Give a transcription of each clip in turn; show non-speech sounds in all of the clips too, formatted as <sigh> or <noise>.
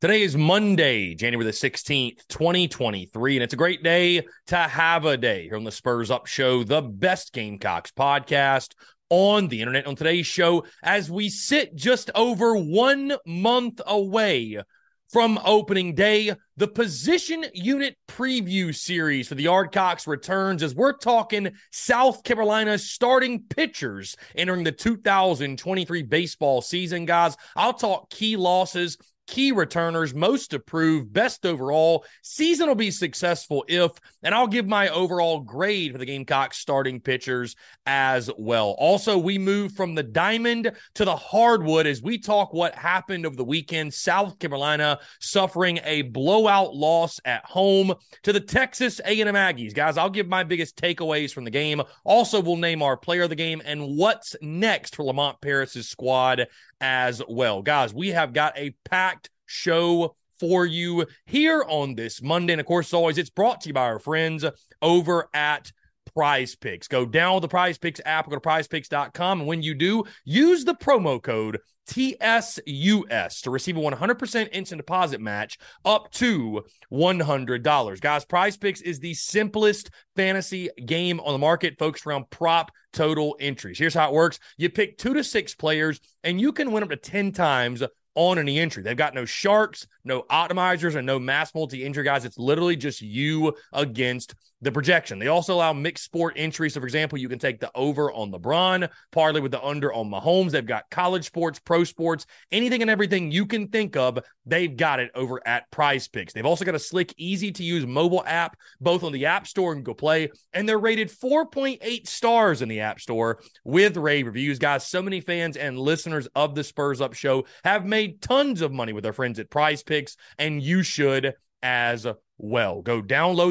Today is Monday, January the 16th, 2023, and it's a great day to have a day here on the Spurs Up Show, the best Gamecocks podcast on the internet. On today's show, as we sit just over one month away from opening day, the position unit preview series for the Yardcocks returns as we're talking South Carolina starting pitchers entering the 2023 baseball season, guys. I'll talk key losses key returners, most approved, best overall. Season will be successful if, and I'll give my overall grade for the Gamecocks starting pitchers as well. Also, we move from the diamond to the hardwood as we talk what happened over the weekend. South Carolina suffering a blowout loss at home to the Texas A&M Aggies. Guys, I'll give my biggest takeaways from the game. Also, we'll name our player of the game and what's next for Lamont Paris's squad as well. Guys, we have got a packed show for you here on this Monday. And of course, as always, it's brought to you by our friends over at Prize Picks. Go down the Prize Picks app, go to prizepicks.com. And when you do, use the promo code TSUS to receive a 100% instant deposit match up to $100. Guys, Prize Picks is the simplest fantasy game on the market focused around prop total entries. Here's how it works you pick two to six players, and you can win up to 10 times on any entry. They've got no sharks, no optimizers, and no mass multi injury guys. It's literally just you against the projection. They also allow mixed sport entries. So, for example, you can take the over on LeBron, partly with the under on Mahomes. They've got college sports, pro sports, anything and everything you can think of. They've got it over at Prize Picks. They've also got a slick, easy to use mobile app, both on the App Store and Go Play. And they're rated 4.8 stars in the App Store with rave reviews. Guys, so many fans and listeners of the Spurs Up Show have made tons of money with their friends at Prize Picks, and you should as well. Go download.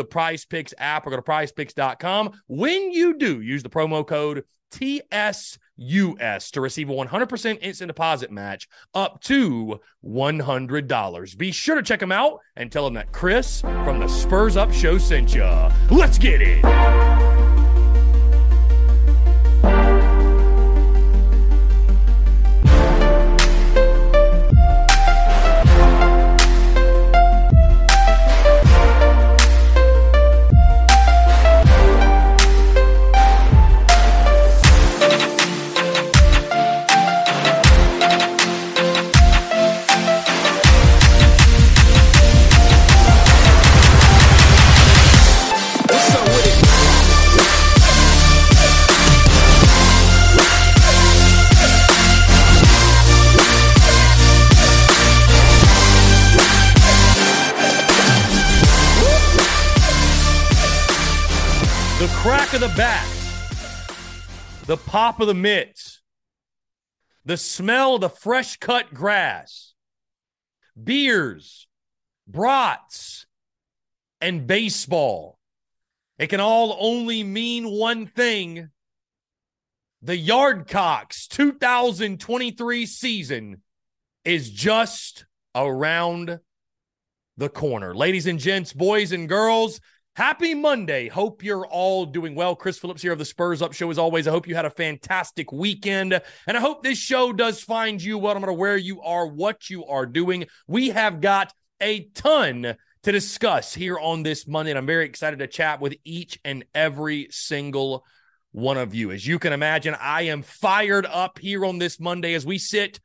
The Prize Picks app or go to prizepicks.com. When you do, use the promo code TSUS to receive a 100% instant deposit match up to $100. Be sure to check them out and tell them that Chris from the Spurs Up Show sent you. Let's get it. The pop of the mitts, the smell of the fresh cut grass, beers, brats, and baseball. It can all only mean one thing. The Yardcocks 2023 season is just around the corner. Ladies and gents, boys and girls, Happy Monday. Hope you're all doing well. Chris Phillips here of the Spurs Up Show. As always, I hope you had a fantastic weekend. And I hope this show does find you well, no matter where you are, what you are doing. We have got a ton to discuss here on this Monday. And I'm very excited to chat with each and every single one of you. As you can imagine, I am fired up here on this Monday as we sit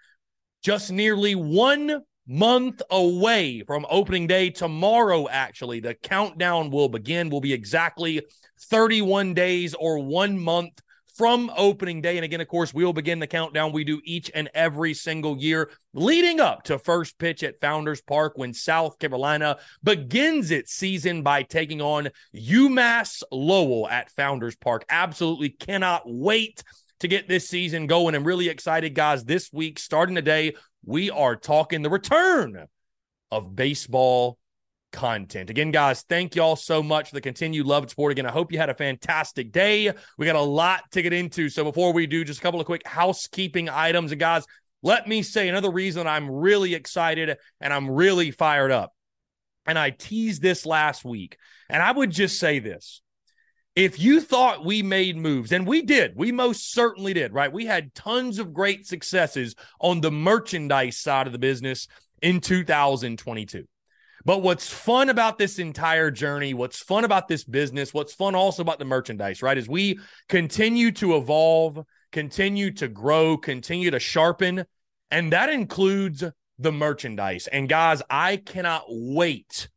just nearly one month away from opening day tomorrow actually the countdown will begin will be exactly 31 days or 1 month from opening day. And again, of course, we will begin the countdown we do each and every single year leading up to first pitch at Founders Park when South Carolina begins its season by taking on UMass Lowell at Founders Park. Absolutely cannot wait to get this season going. I'm really excited, guys. This week, starting today, we are talking the return of baseball content. Again, guys, thank you all so much for the continued love and support. Again, I hope you had a fantastic day. We got a lot to get into. So before we do, just a couple of quick housekeeping items. And guys, let me say another reason I'm really excited and I'm really fired up. And I teased this last week. And I would just say this. If you thought we made moves, and we did, we most certainly did, right? We had tons of great successes on the merchandise side of the business in 2022. But what's fun about this entire journey, what's fun about this business, what's fun also about the merchandise, right? Is we continue to evolve, continue to grow, continue to sharpen, and that includes the merchandise. And guys, I cannot wait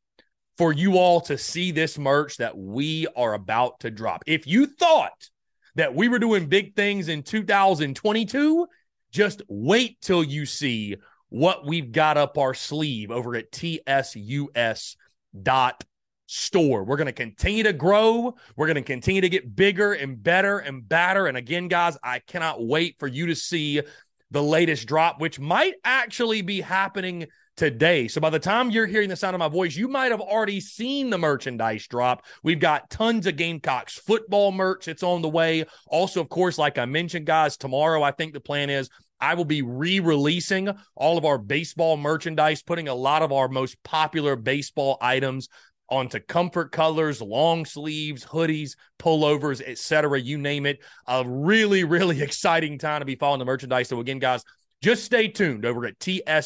for you all to see this merch that we are about to drop. If you thought that we were doing big things in 2022, just wait till you see what we've got up our sleeve over at tsus dot store. We're going to continue to grow. We're going to continue to get bigger and better and better. And again, guys, I cannot wait for you to see the latest drop, which might actually be happening today. So by the time you're hearing the sound of my voice, you might have already seen the merchandise drop. We've got tons of Gamecocks football merch. It's on the way. Also, of course, like I mentioned, guys, tomorrow, I think the plan is I will be re releasing all of our baseball merchandise, putting a lot of our most popular baseball items onto comfort colors, long sleeves, hoodies, pullovers, etc. You name it. A really, <laughs> really exciting time to be following the merchandise. So, again, guys, just stay tuned over at tsus.store.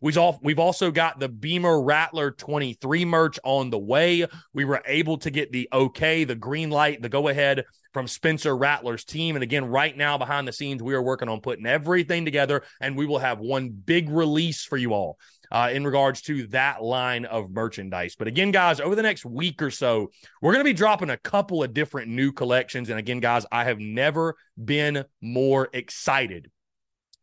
We've, we've also got the Beamer Rattler 23 merch on the way. We were able to get the okay, the green light, the go ahead from Spencer Rattler's team. And again, right now behind the scenes, we are working on putting everything together and we will have one big release for you all uh, in regards to that line of merchandise. But again, guys, over the next week or so, we're going to be dropping a couple of different new collections. And again, guys, I have never been more excited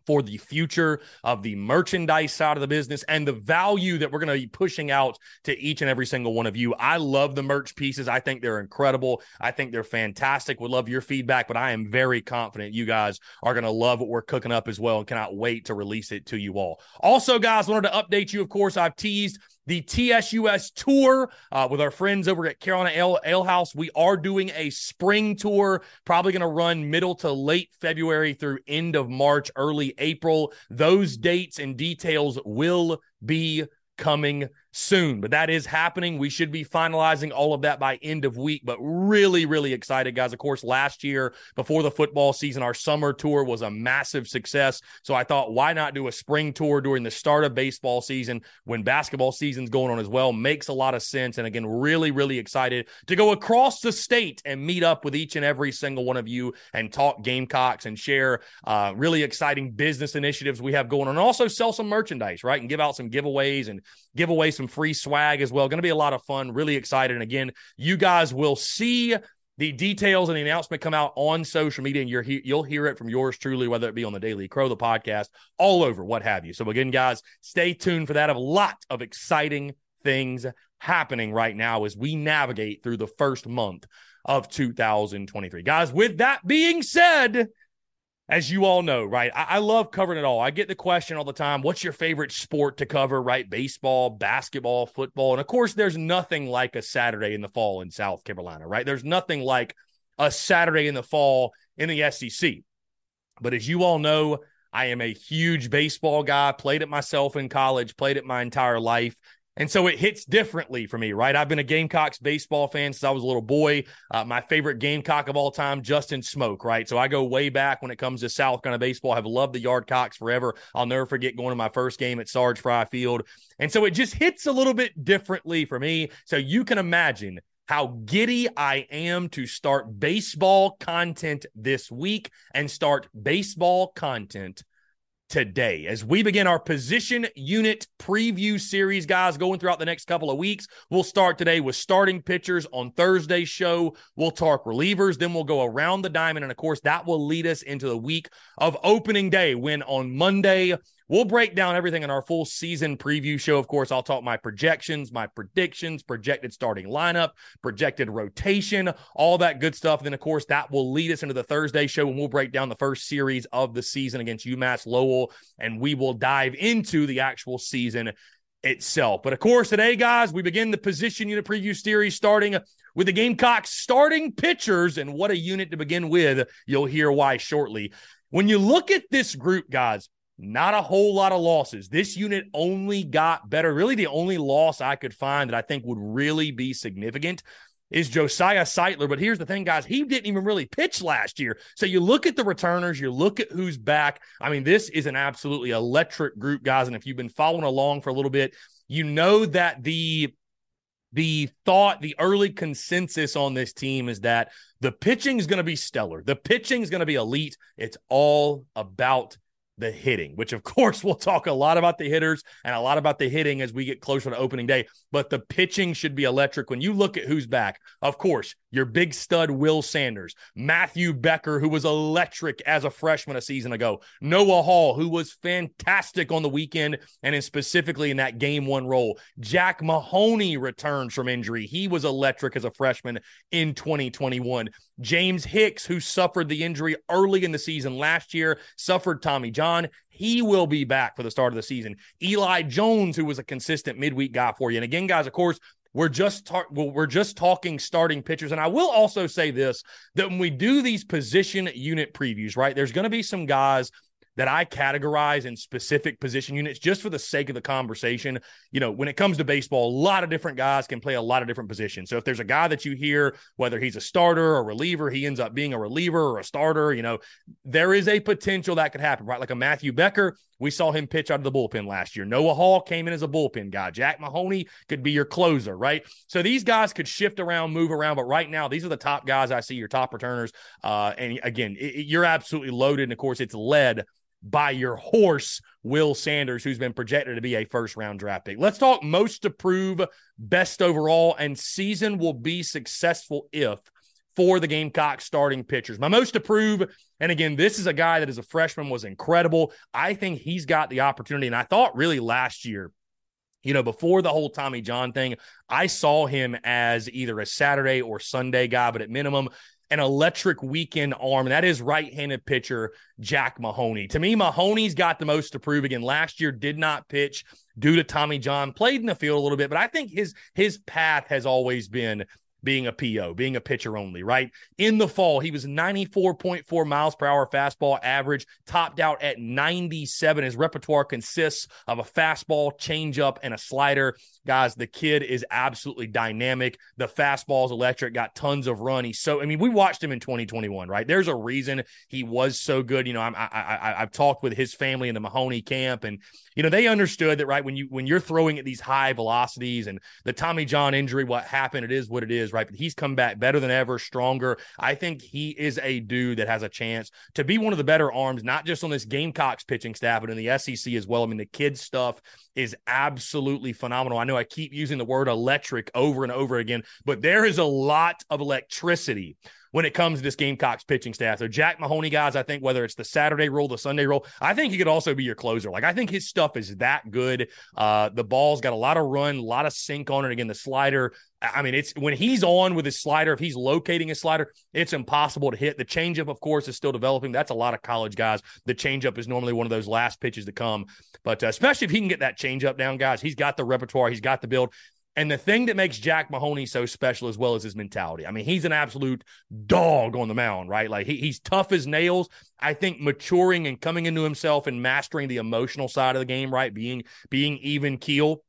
for the future of the merchandise side of the business and the value that we're going to be pushing out to each and every single one of you. I love the merch pieces. I think they're incredible. I think they're fantastic. Would love your feedback, but I am very confident you guys are going to love what we're cooking up as well and cannot wait to release it to you all. Also, guys, wanted to update you. Of course, I've teased the TSUS tour uh, with our friends over at Carolina Ale, Ale House. We are doing a spring tour, probably going to run middle to late February through end of March, early April. Those dates and details will be coming soon. But that is happening. We should be finalizing all of that by end of week. But really, really excited, guys. Of course, last year before the football season, our summer tour was a massive success. So I thought, why not do a spring tour during the start of baseball season when basketball season's going on as well? Makes a lot of sense. And again, really, really excited to go across the state and meet up with each and every single one of you and talk Gamecocks and share uh, really exciting business initiatives we have going on and also sell some merchandise, right? And give out some giveaways and give away some free swag as well. Going to be a lot of fun. Really excited. And again, you guys will see the details and the announcement come out on social media, and you're he- you'll hear it from yours truly, whether it be on the Daily Crow, the podcast, all over, what have you. So again, guys, stay tuned for that. A lot of exciting things happening right now as we navigate through the first month of 2023. Guys, with that being said, as you all know, right? I-, I, love covering it all. I get the question all the time what's your favorite sport to cover, right? Baseball, basketball, football. And of course, there's nothing like a Saturday in the fall in South Carolina, right? There's nothing like a Saturday in the fall in the SEC. But as you all know, I am a huge baseball guy, played it myself in college, played it my entire life. And so it hits differently for me, right? I've been a Gamecocks baseball fan since I was a little boy. Uh, my favorite Gamecock of all time, Justin Smoak, right? So I go way back when it comes to South Carolina baseball. I've loved the Yardcocks forever. I'll never forget going to my first game at Sarge Frye Field. And so it just hits a little bit differently for me. So you can imagine how giddy I am to start baseball content this week and start baseball content today as we begin our position unit preview series, guys, going throughout the next couple of weeks. We'll start today with starting pitchers on Thursday's show. We'll talk relievers, then we'll go around the diamond. And of course, that will lead us into the week of opening day when on Monday, We'll break down everything in our full season preview show. Of course, I'll talk my projections, my predictions, projected starting lineup, projected rotation, all that good stuff. And then, of course, that will lead us into the Thursday show and we'll break down the first series of the season against UMass Lowell. And we will dive into the actual season itself. But of course, today, guys, we begin the position unit preview series starting with the Gamecocks starting pitchers. And what a unit to begin with. You'll hear why shortly. When you look at this group, guys, not a whole lot of losses. This unit only got better. Really, the only loss I could find that I think would really be significant is Josiah Sightler. But here's the thing, guys, he didn't even really pitch last year. So you look at the returners, you look at who's back. I mean, this is an absolutely electric group, guys. And if you've been following along for a little bit, you know that the the thought, the early consensus on this team is that the pitching is going to be stellar. The pitching is going to be elite. It's all about the hitting, which of <laughs> course we'll talk a lot about the hitters and a lot about the hitting as we get closer to opening day. But the pitching should be electric. When you look at who's back, of course, your big stud, Will Sanders, Matthew Becker, who was electric as a freshman a season ago, Noah Hall, who was fantastic on the weekend and in specifically in that game one role. Jack Mahoney returns from injury. He was electric as a freshman in 2021. James Hicks, who suffered the injury early in the season last year, suffered Tommy John. He will be back for the start of the season. Eli Jones, who was a consistent midweek guy for you. And again, guys, of course, we're just ta- well, we're just talking starting pitchers. And I will also say this that when we do these position unit previews, right, there's going to be some guys that I categorize in specific position units just for the sake of the conversation. You know, when it comes to baseball, a lot of different guys can play a lot of different positions. So if there's a guy that you hear, whether he's a starter or reliever, he ends up being a reliever or a starter, you know, there is a potential that could happen, right? Like a Matthew Becker, we saw him pitch out of the bullpen last year. Noah Hall came in as a bullpen guy. Jack Mahoney could be your closer, right? So these guys could shift around, move around, but right now, these are the top guys I see, your top returners. Uh, and again, it, you're absolutely loaded. And of course, it's led by your horse, Will Sanders, who's been projected to be a first round draft pick. Let's talk most to prove, best overall, and season will be successful if for the Gamecock starting pitchers. My most approved, and again, this is a guy that as a freshman was incredible. I think he's got the opportunity, and I thought really last year. You know, before the whole Tommy John thing, I saw him as either a Saturday or Sunday guy, but at minimum, an electric weekend arm, and that is right-handed pitcher Jack Mahoney. To me, Mahoney's got the most to prove. Again, last year did not pitch due to Tommy John, played in the field a little bit, but I think his his path has always been being a PO, being a pitcher only, right? In the fall, he was 94.4 miles per hour fastball average, topped out at 97. His repertoire consists of a fastball, changeup, and a slider. Guys, the kid is absolutely dynamic. The fastball is electric, got tons of run. He's so, I mean, we watched him in 2021, right? There's a reason he was so good. You know, I'm, I, I, I've talked with his family in the Mahoney camp, and, you know, they understood that, right? When you, when you're throwing at these high velocities and the Tommy John injury, what happened, it is what it is right? But he's come back better than ever, stronger. I think he is a dude that has a chance to be one of the better arms, not just on this Gamecocks pitching staff, but in the SEC as well. I mean, the kid stuff is absolutely phenomenal. I know I keep using the word electric over and over again, but there is a lot of electricity when it comes to this Gamecocks pitching staff. So Jack Mahoney, guys, I think whether it's the Saturday role, the Sunday role, I think he could also be your closer. Like I think his stuff is that good. Uh, the ball's got a lot of run, a lot of sink on it. Again, the slider. I mean, it's when he's on with his slider, if he's locating his slider, it's impossible to hit. The changeup, of course, is still developing. That's a lot of college guys. The changeup is normally one of those last pitches to come. But uh, especially if he can get that changeup down, guys, he's got the repertoire, he's got the build. And the thing that makes Jack Mahoney so special as well as his mentality. I mean, he's an absolute dog on the mound, right? Like he, he's tough as nails. I think maturing and coming into himself and mastering the emotional side of the game, right? Being being even keel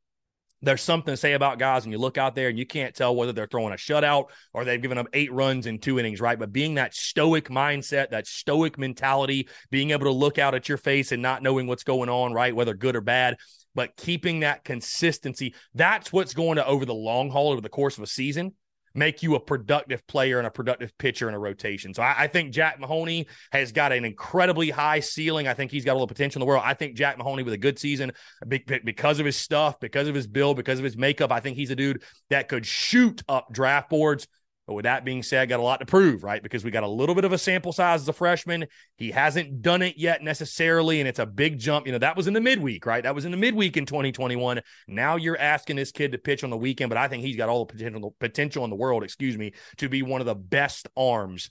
there's something to say about guys and you look out there and you can't tell whether they're throwing a shutout or they've given up eight runs in two innings, right? But being that stoic mindset, that stoic mentality, being able to look out at your face and not knowing what's going on, right? Whether good or bad, but keeping that consistency, that's what's going to, over the long haul, over the course of a season, make you a productive player and a productive pitcher in a rotation. So I, I, think Jack Mahoney has got an incredibly high ceiling. I think he's got all the potential in the world. I think Jack Mahoney with a good season because of his stuff, because of his build, because of his makeup. I think he's a dude that could shoot up draft boards. But with that being said, got a lot to prove, right? Because we got a little bit of a sample size as a freshman. He hasn't done it yet necessarily, and it's a big jump. You know, that was in the midweek, right? That was in the midweek in 2021. Now you're asking this kid to pitch on the weekend, but I think he's got all the potential potential in the world, excuse me, to be one of the best arms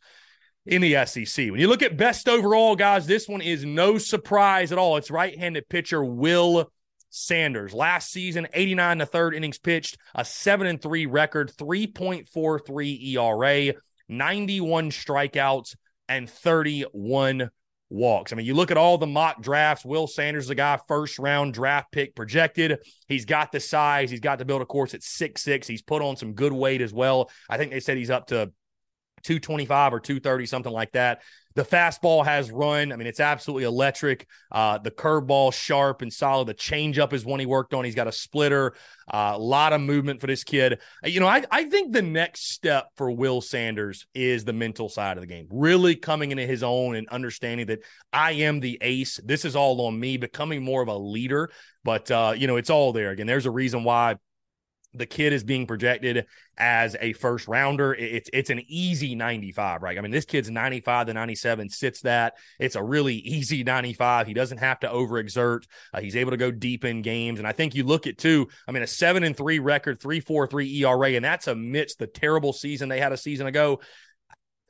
in the SEC. When you look at best overall, guys, this one is no surprise at all. It's right-handed pitcher Will Sanders. Last season, 89 to third innings pitched, a 7 and 3 record, 3.43 ERA, 91 strikeouts, and 31 walks. I mean, you look at all the mock drafts, Will Sanders, the guy first round draft pick projected. He's got the size, he's got the build, of course, at six six. He's put on some good weight as well. I think they said he's up to 225 or 230, something like that. The fastball has run. I mean, it's absolutely electric. Uh, the curveball sharp and solid. The changeup is one he worked on. He's got a splitter. A uh, lot of movement for this kid. Uh, you know, I, I think the next step for Will Sanders is the mental side of the game. Really coming into his own and understanding that I am the ace. This is all on me. Becoming more of a leader. But uh, you know, it's all there. Again, there's a reason why the kid is being projected as a first rounder. It's it's an easy 95, right? I mean, this kid's 95 to 97 sits that. It's a really <laughs> easy 95. He doesn't have to overexert. Uh, he's able to go deep in games. And I think you look at two, I mean, a seven and three record, three four three ERA, and that's amidst the terrible season they had a season ago.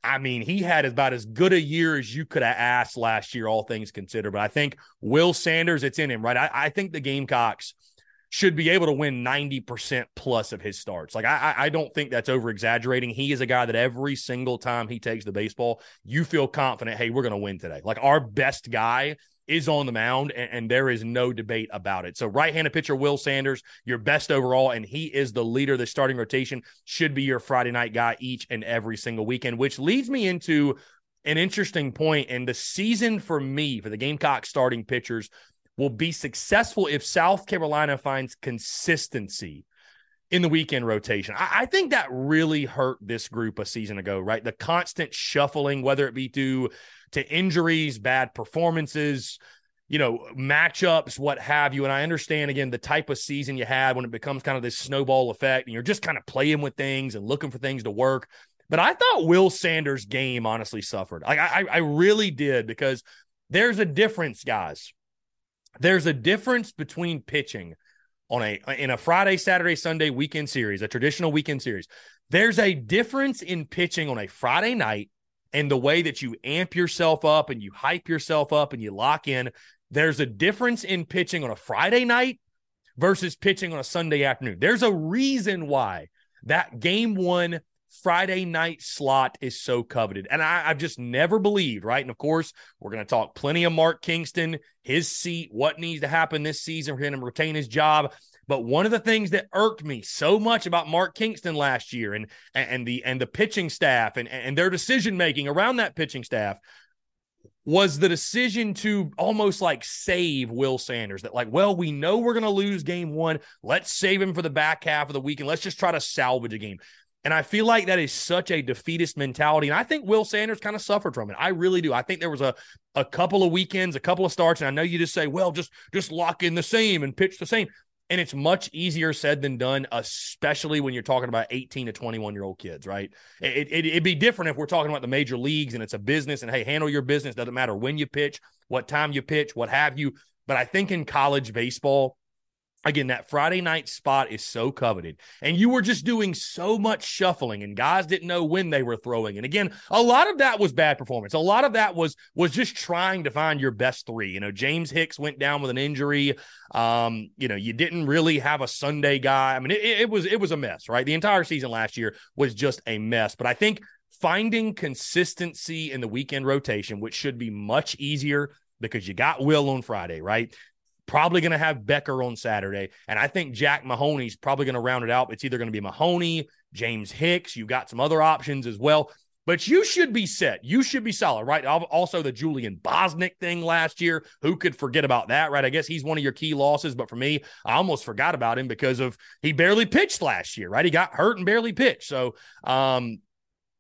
I mean, he had about as good a year as you could have asked last year, all things considered. But I think Will Sanders, it's in him, right? I, I think the Gamecocks should be able to win 90% plus of his starts. Like, I, I don't think that's over exaggerating. He is a guy that every single time he takes the baseball, you feel confident, hey, we're going to win today. Like, our best guy is on the mound, and, and, there is no debate about it. So, right handed pitcher Will Sanders, your best overall, and he is the leader the starting rotation, should be your Friday night guy each and every single weekend, which leads me into an interesting point. And the season for me, for the Gamecock starting pitchers, will be successful if South Carolina finds consistency in the weekend rotation. I, I, think that really hurt this group a season ago, right? The constant shuffling, whether it be due to injuries, bad performances, you know, matchups, what have you. And I understand again the type of season you had when it becomes kind of this snowball effect and you're just kind of playing with things and looking for things to work. But I thought Will Sanders' game honestly suffered. Like I, I really did because there's a difference, guys, there's a difference between pitching on a in a Friday, Saturday, Sunday weekend series, a traditional weekend series. There's a difference in pitching on a Friday night and the way that you amp yourself up and you hype yourself up and you lock in. There's a difference in pitching on a Friday night versus pitching on a Sunday afternoon. There's a reason why that game one Friday night slot is so coveted. And I, have just never believed, right? And of course, we're going to talk plenty of Mark Kingston, his seat, what needs to happen this season for him to retain his job. But one of the things that irked me so much about Mark Kingston last year and and the and the pitching staff and, and their decision making around that pitching staff was the decision to almost like save Will Sanders. That, like, well, we know we're going to lose game one. Let's save him for the back half of the week and let's just try to salvage a game. And I feel like that is such a defeatist mentality. And I think Will Sanders kind of suffered from it. I really do. I think there was a, a couple of weekends, a couple of starts, and I know you just say, well, just just lock in the same and pitch the same. And it's much easier said than done, especially when you're talking about 18 to 21 year old kids, right? It, it, it'd be different if we're talking about the major leagues and it's a business and hey, handle your business. Doesn't matter when you pitch, what time you pitch, what have you. But I think in college baseball, Again, that Friday night spot is so coveted. And you were just doing so much shuffling and guys didn't know when they were throwing. And again, a lot of that was bad performance. A lot of that was was just trying to find your best three. You know, James Hicks went down with an injury. Um, you know, you didn't really have a Sunday guy. I mean, it, it was it was a mess, right? The entire season last year was just a mess. But I think finding consistency in the weekend rotation, which should be much easier because you got Will on Friday, right? Probably going to have Becker on Saturday. And I think Jack Mahoney's probably going to round it out. It's either going to be Mahoney, James Hicks. You've got some other options as well. But you should be set. You should be solid, right? Also, the Julian Bosnic thing last year. Who could forget about that, right? I guess he's one of your key losses. But for me, I almost forgot about him because of he barely pitched last year, right? He got hurt and barely pitched. So, um,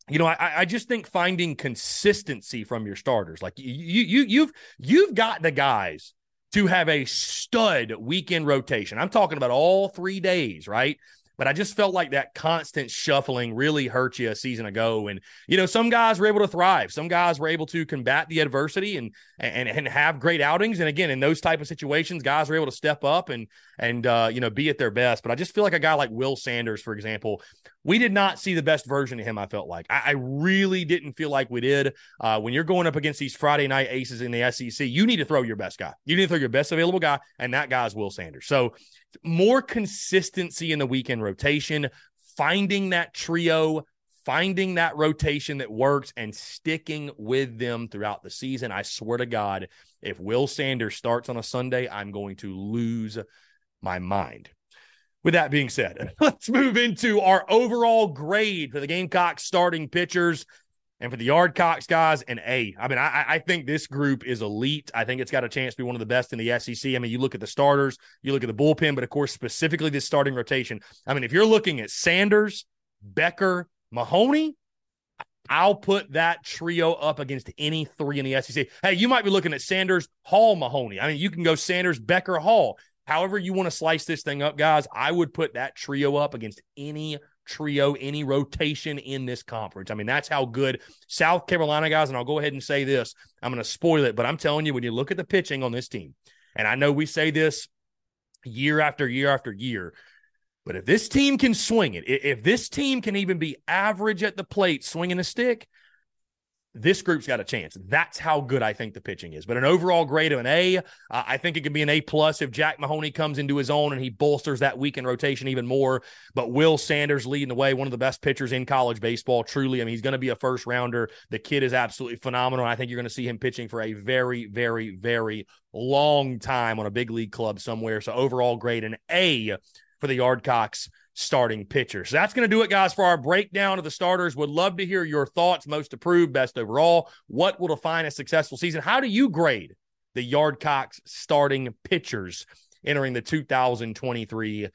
you know, I, I just think finding consistency from your starters, like you, you, you've, you've got the guys to have a stud weekend rotation. I'm talking about all three days, right? But I just felt like that constant shuffling really hurt you a season ago. And, you know, some guys were able to thrive. Some guys were able to combat the adversity and and, and have great outings. And again, in those type of situations, guys are able to step up and and uh, you know, be at their best. But I just feel like a guy like Will Sanders, for example, we did not see the best version of him. I felt like I, I really didn't feel like we did. Uh, when you're going up against these Friday night aces in the SEC, you need to throw your best guy. You need to throw your best available guy, and that guy is Will Sanders. So more consistency in the weekend rotation, finding that trio, finding that rotation that works, and sticking with them throughout the season. I swear to God, if Will Sanders starts on a Sunday, I'm going to lose my mind. With that being said, <laughs> let's move into our overall grade for the Gamecocks starting pitchers. And for the Yardcocks guys, an A. I mean, I, I think this group is elite. I think it's got a chance to be one of the best in the SEC. I mean, you look at the starters, you look at the bullpen, but of course, specifically this starting rotation. I mean, if you're looking at Sanders, Becker, Mahoney, I'll put that trio up against any three in the SEC. Hey, you might be looking at Sanders, Hall, Mahoney. I mean, you can go Sanders, Becker, Hall. However, you want to slice this thing up, guys, I would put that trio up against any trio, any rotation in this conference. I mean, that's how good South Carolina guys, and I'll go ahead and say this. I'm going to spoil it, but I'm telling you, when you look at the pitching on this team, and I know we say this year after year after year, but if this team can swing it, if this team can even be average at the plate swinging a stick, this group's got a chance. That's how good I think the pitching is. But an overall grade of an A, uh, I think it could be an A plus if Jack Mahoney comes into his own and he bolsters that weekend rotation even more. But Will Sanders leading the way, one of the best pitchers in college baseball. Truly, I mean, he's going to be a first rounder. The kid is absolutely phenomenal. I think you're going to see him pitching for a very, very, very long time on a big league club somewhere. So overall grade an A for the Yardcocks starting pitcher. So that's going to do it, guys, for our breakdown of the starters. Would love to hear your thoughts. Most approved, best overall. What will define a successful season? How do you grade the Yardcocks starting pitchers entering the 2023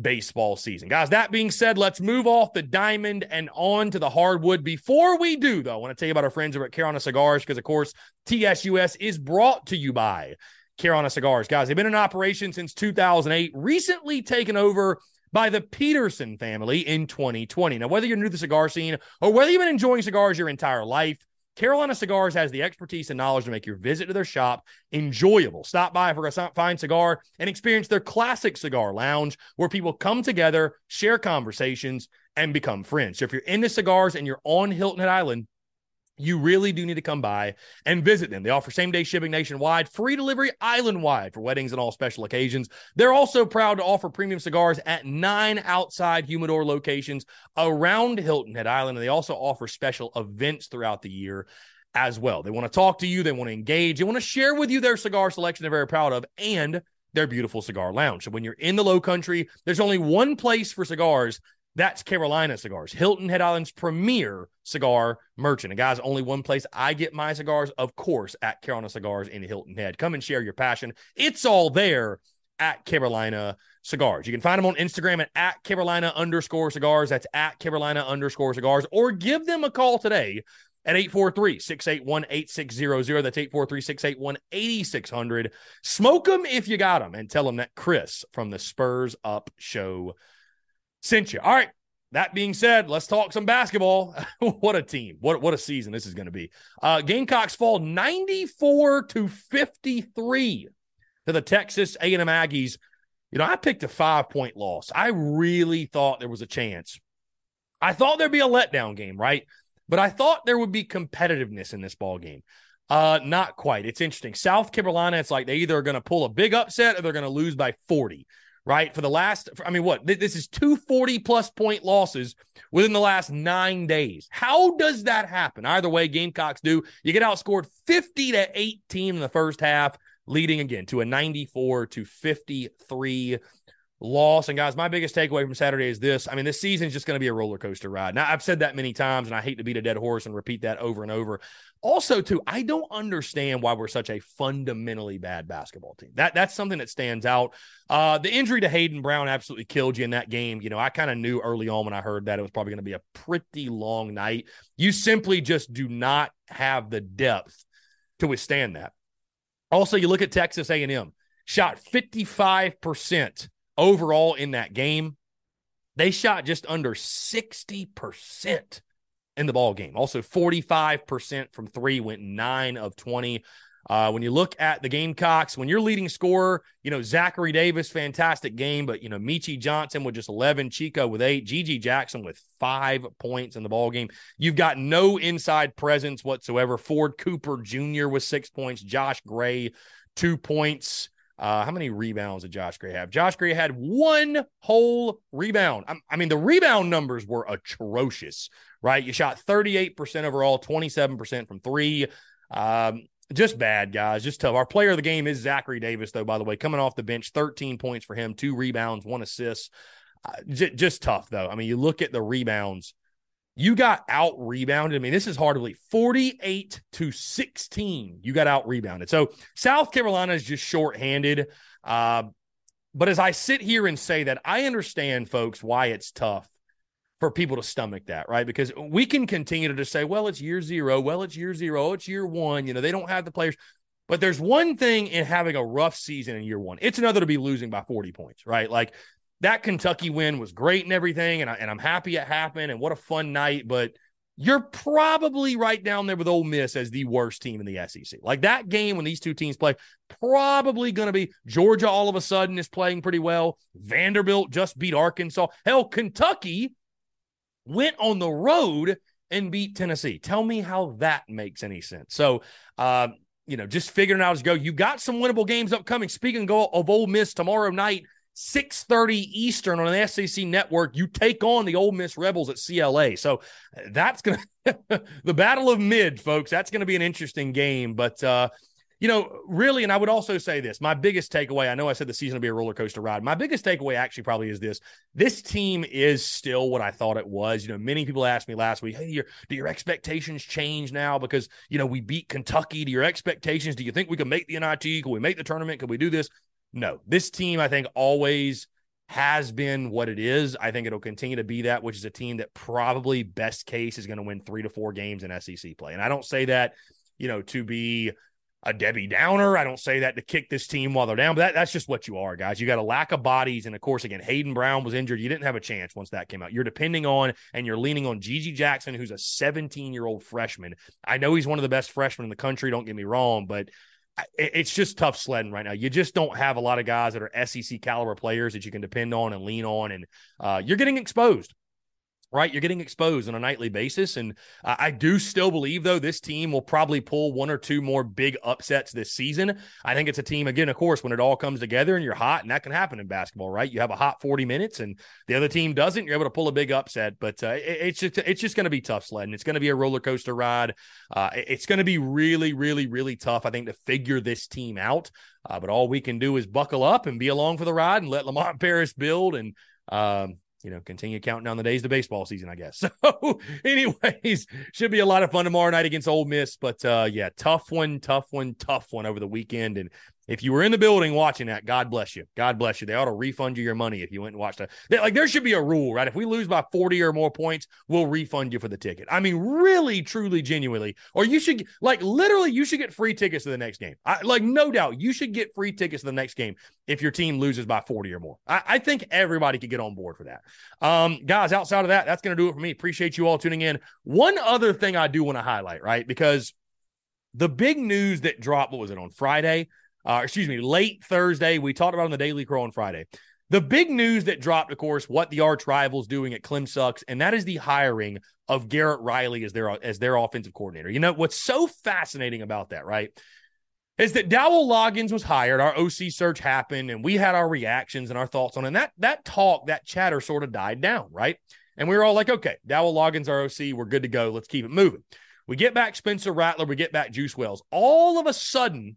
baseball season? Guys, that being said, let's move off the diamond and on to the hardwood. Before we do, though, I want to tell you about our friends over at Carolina Cigars because, of course, TSUS is brought to you by Carolina Cigars. Guys, they've been in operation since 2008, recently taken over by the Peterson family in 2020. Now, whether you're new to the cigar scene or whether you've been enjoying cigars your entire life, Carolina Cigars has the expertise and knowledge to make your visit to their shop enjoyable. Stop by for a fine cigar and experience their classic cigar lounge where people come together, share conversations, and become friends. So if you're into cigars and you're on Hilton Head Island, you really do need to come by and visit them. They offer same day shipping nationwide, free delivery island wide for weddings and all special occasions. They're also proud to offer premium cigars at nine outside humidor locations around Hilton Head Island. And they also offer special events throughout the year as well. They want to talk to you, they want to engage, they want to share with you their cigar selection they're very proud of and their beautiful cigar lounge. So when you're in the low country, there's only one place for cigars that's Carolina Cigars, Hilton Head Island's premier cigar merchant. And guys, only one place I get my cigars, of course, at Carolina Cigars in Hilton Head. Come and share your passion. It's all there at Carolina Cigars. You can find them on Instagram at, at Carolina underscore cigars. That's at Carolina underscore cigars. Or give them a call today at 843 681 8600. That's 843 681 8600. Smoke them if you got them and tell them that Chris from the Spurs Up Show sent you. All right. That being said, let's talk some basketball. <laughs> what a team. What, what a season this is going to be. Uh, Gamecocks fall 94 to 53 to the Texas A&M Aggies. You know, I picked a five point loss. I really thought there was a chance. I thought there'd be a letdown game, right? But I thought there would be competitiveness in this ball game. Uh, not quite. It's interesting. South Carolina, it's like they either are going to pull a big upset or they're going to lose by 40 right? For the last, I mean, what? This is two 40 plus point losses within the last nine days. How does that happen? Either way, Gamecocks do. You get outscored 50 to 18 in the first half. leading again to a 94 to 53 loss. And guys, my biggest takeaway from Saturday is this. I mean, this season is just going to be a roller coaster ride. Now, I've said that many times, and I hate to beat a dead horse and repeat that over and over. Also, too, I don't understand why we're such a fundamentally bad basketball team. That that's something that stands out. Uh, the injury to Hayden Brown absolutely killed you in that game. You know, I kind of knew early on when I heard that it was probably going to be a pretty long night. You simply just do not have the depth to withstand that. Also, you look at Texas A&M, shot 55% overall in that game. They shot just under 60% in the ball game. Also, 45% from three went nine of 20. Uh, when you look at the Gamecocks, when you're leading scorer, you know, Zachary Davis, fantastic game, but, you know, Meechie Johnson with just 11, Chico with eight, GG Jackson with five points in the ball game. You've got no inside presence whatsoever. Ford Cooper Jr. with six points, Josh Gray, two points. Uh, how many rebounds did Josh Gray have? Josh Gray had one whole rebound. I, I mean, the rebound numbers were atrocious, right? You shot 38% overall, 27% from three. Um, just bad, guys. Just tough. Our player of the game is Zachary Davis, though, by the way, coming off the bench, 13 points for him, two rebounds, one assist. Uh, j- just tough, though. I mean, you look at the rebounds you got out rebounded. I mean, this is hard to believe 48 to 16. You got out rebounded. So South Carolina is just shorthanded. Uh, but as I sit here and say that, I understand, folks, why it's tough for people to stomach that, right? Because we can continue to just say, well, it's year zero. Well, it's year zero. It's year one. You know, they don't have the players. But there's one thing in having a rough season in year one. It's another to be losing by 40 points, right? Like that Kentucky win was great and everything, and, I, and I'm happy it happened, and what a fun night. But you're probably right down there with Ole Miss as the worst team in the SEC. Like that game when these two teams play, probably going to be Georgia. All of a sudden is playing pretty well. Vanderbilt just beat Arkansas. Hell, Kentucky went on the road and beat Tennessee. Tell me how that makes any sense. So, um, you know, just figuring out as go. You got some winnable games upcoming. Speaking of Ole Miss tomorrow night, 6:30 Eastern on an SEC network, you take on the Ole Miss Rebels at CLA. So that's going <laughs> to the battle of mid, folks. That's going to be an interesting game, but uh you know, really, and I would also say this my biggest takeaway. I know I said the season will be a roller coaster ride. My biggest takeaway actually probably is this this team is still what I thought it was. You know, many people asked me last week, hey, do your expectations change now because, you know, we beat Kentucky? Do your expectations, do you think we can make the NIT? Can we make the tournament? Can we do this? No, this team, I think, always has been what it is. I think it'll continue to be that, which is a team that probably best case is going to win three to four games in SEC play. And I don't say that, you know, to be a Debbie Downer. I don't say that to kick this team while they're down, but that, that's just what you are, guys. You got a lack of bodies. And of course, again, Hayden Brown was injured. You didn't have a chance once that came out. You're depending on and you're leaning on GG Jackson, who's a 17 year old freshman. I know he's one of the best freshmen in the country. Don't get me wrong, but it's just tough sledding right now. You just don't have a lot of guys that are SEC caliber players that you can depend on and lean on, and uh, you're getting exposed right? You're getting exposed on a nightly basis. And I do still believe, though, this team will probably pull one or two more big upsets this season. I think it's a team, again, of course, when it all comes together and you're hot, and that can happen in basketball, right? You have a hot 40 minutes and the other team doesn't, you're able to pull a big upset. But uh, it, it's just it's just going to be tough sledding. It's going to be a roller coaster ride. Uh, it's going to be really, really, really tough, I think, to figure this team out. Uh, but all we can do is buckle up and be along for the ride and let Lamont <laughs> Paris build and um, you know, continue counting down the days to baseball season, I guess. <laughs> So, <laughs> anyways, should be a lot of fun tomorrow night against Ole Miss. But uh, yeah, tough one, tough one, tough one over the weekend. And if you were in the building watching that, God bless you. God bless you. They ought to refund you your money if you went and watched that. Like there should be a rule, right? If we lose by 40 or more points, we'll refund you for the ticket. I mean, really, truly, genuinely. Or you should like literally you should get free tickets to the next game. I, like no doubt you should get free tickets to the next game if your team loses by 40 or more. I, I think everybody could get on board for that. Um, guys, outside of that, that's gonna do it for me. Appreciate you all tuning in. One other thing I do want to highlight, right? Because the big news that dropped, what was it on Friday? Uh, excuse me, late Thursday. We talked about on the Daily Crow on Friday. The big news that dropped, of course, what the arch rivals doing at Clem sucks, and that is the hiring of Garrett Riley as their as their offensive coordinator. You know what's so fascinating about that, right? Is that Dowell Loggins was hired, our OC search happened, and we had our reactions and our thoughts on it. And that that talk, that chatter sort of died down, right? And we were all like, okay, Dowell Loggins, our OC, we're good to go. Let's keep it moving. We get back Spencer Rattler, we get back Juice Wells. All of a sudden,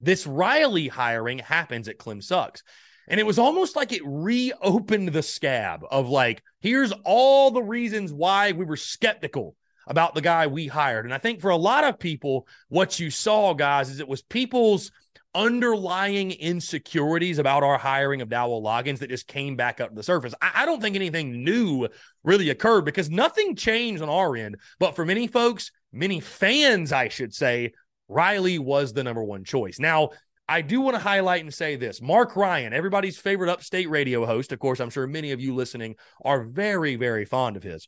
this Riley hiring happens at Clem Sucks. And it was almost like it reopened the scab of like, here's all the reasons why we were skeptical about the guy we hired. And I think for a lot of people, what you saw, guys, is it was people's underlying insecurities about our hiring of Dowell Loggins that just came back up to the surface. I, I, don't think anything new really occurred because nothing changed on our end. But for many folks, many fans, I should say, Riley was the number one choice. Now, I do want to highlight and say this Mark Ryan, everybody's favorite upstate radio host. Of course, I'm sure many of you listening are very, very fond of his.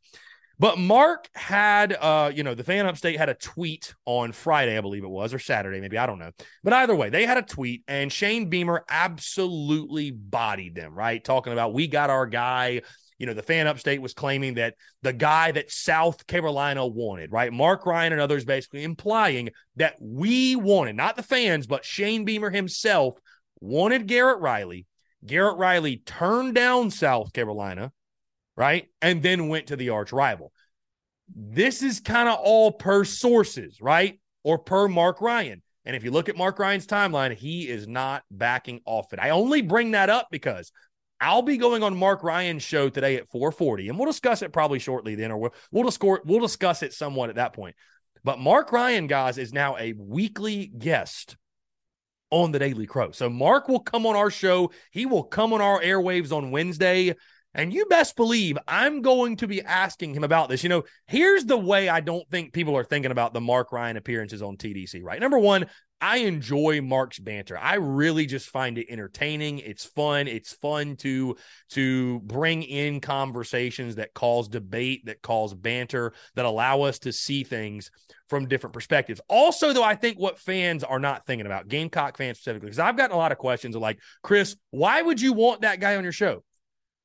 But Mark had, uh, you know, the fan upstate had a tweet on Friday, I believe it was, or Saturday, maybe. I don't know. But either way, they had a tweet, and Shane Beamer absolutely bodied them, right? Talking about, we got our guy. You know, the fan upstate was claiming that the guy that South Carolina wanted, right? Mark Ryan and others basically implying that we wanted, not the fans, but Shane Beamer himself wanted Garrett Riley. Garrett Riley turned down South Carolina right? And then went to the arch rival. This is kind of all per sources, right? Or per Mark Ryan. And if you look at Mark Ryan's timeline, he is not backing off it. I only bring that up because I'll be going on Mark Ryan's show today at 4:40, and we'll discuss it probably shortly then, or we'll we'll discuss we'll discuss it somewhat at that point. But Mark Ryan, guys, is now a weekly guest on the Daily Crow. So Mark will come on our show. He will come on our airwaves on Wednesday and you best believe I'm going to be asking him about this. You know, here's the way I don't think people are thinking about the Mark Ryan appearances on TDC, right? Number one, I enjoy Mark's banter. I really just find it entertaining. It's fun. It's fun to to bring in conversations that cause debate, that cause banter, that allow us to see things from different perspectives. Also, though, I think what fans are not thinking about, Gamecock fans specifically, because I've gotten a lot of questions of like, Chris, why would you want that guy on your show?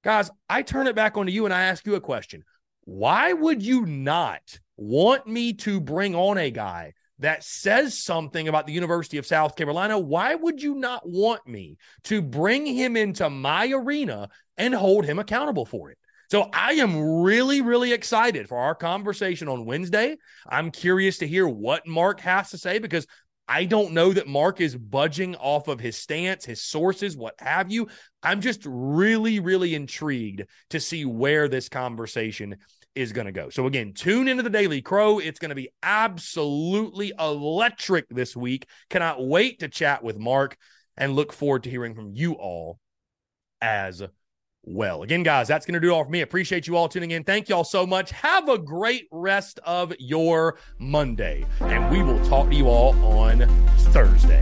Guys, I turn it back onto you and I ask you a question. Why would you not want me to bring on a guy that says something about the University of South Carolina? Why would you not want me to bring him into my arena and hold him accountable for it? So I am really, really excited for our conversation on Wednesday. I'm curious to hear what Mark has to say because I don't know that Mark is budging off of his stance, his sources, what have you. I'm just really, really intrigued to see where this conversation is going to go. So, again, tune into the Daily Crow. It's going to be absolutely electric this week. Cannot wait to chat with Mark and look forward to hearing from you all as well. Again, guys, that's going to do it all for me. Appreciate you all tuning in. Thank you all so much. Have a great rest of your Monday, and we will talk to you all on Thursday.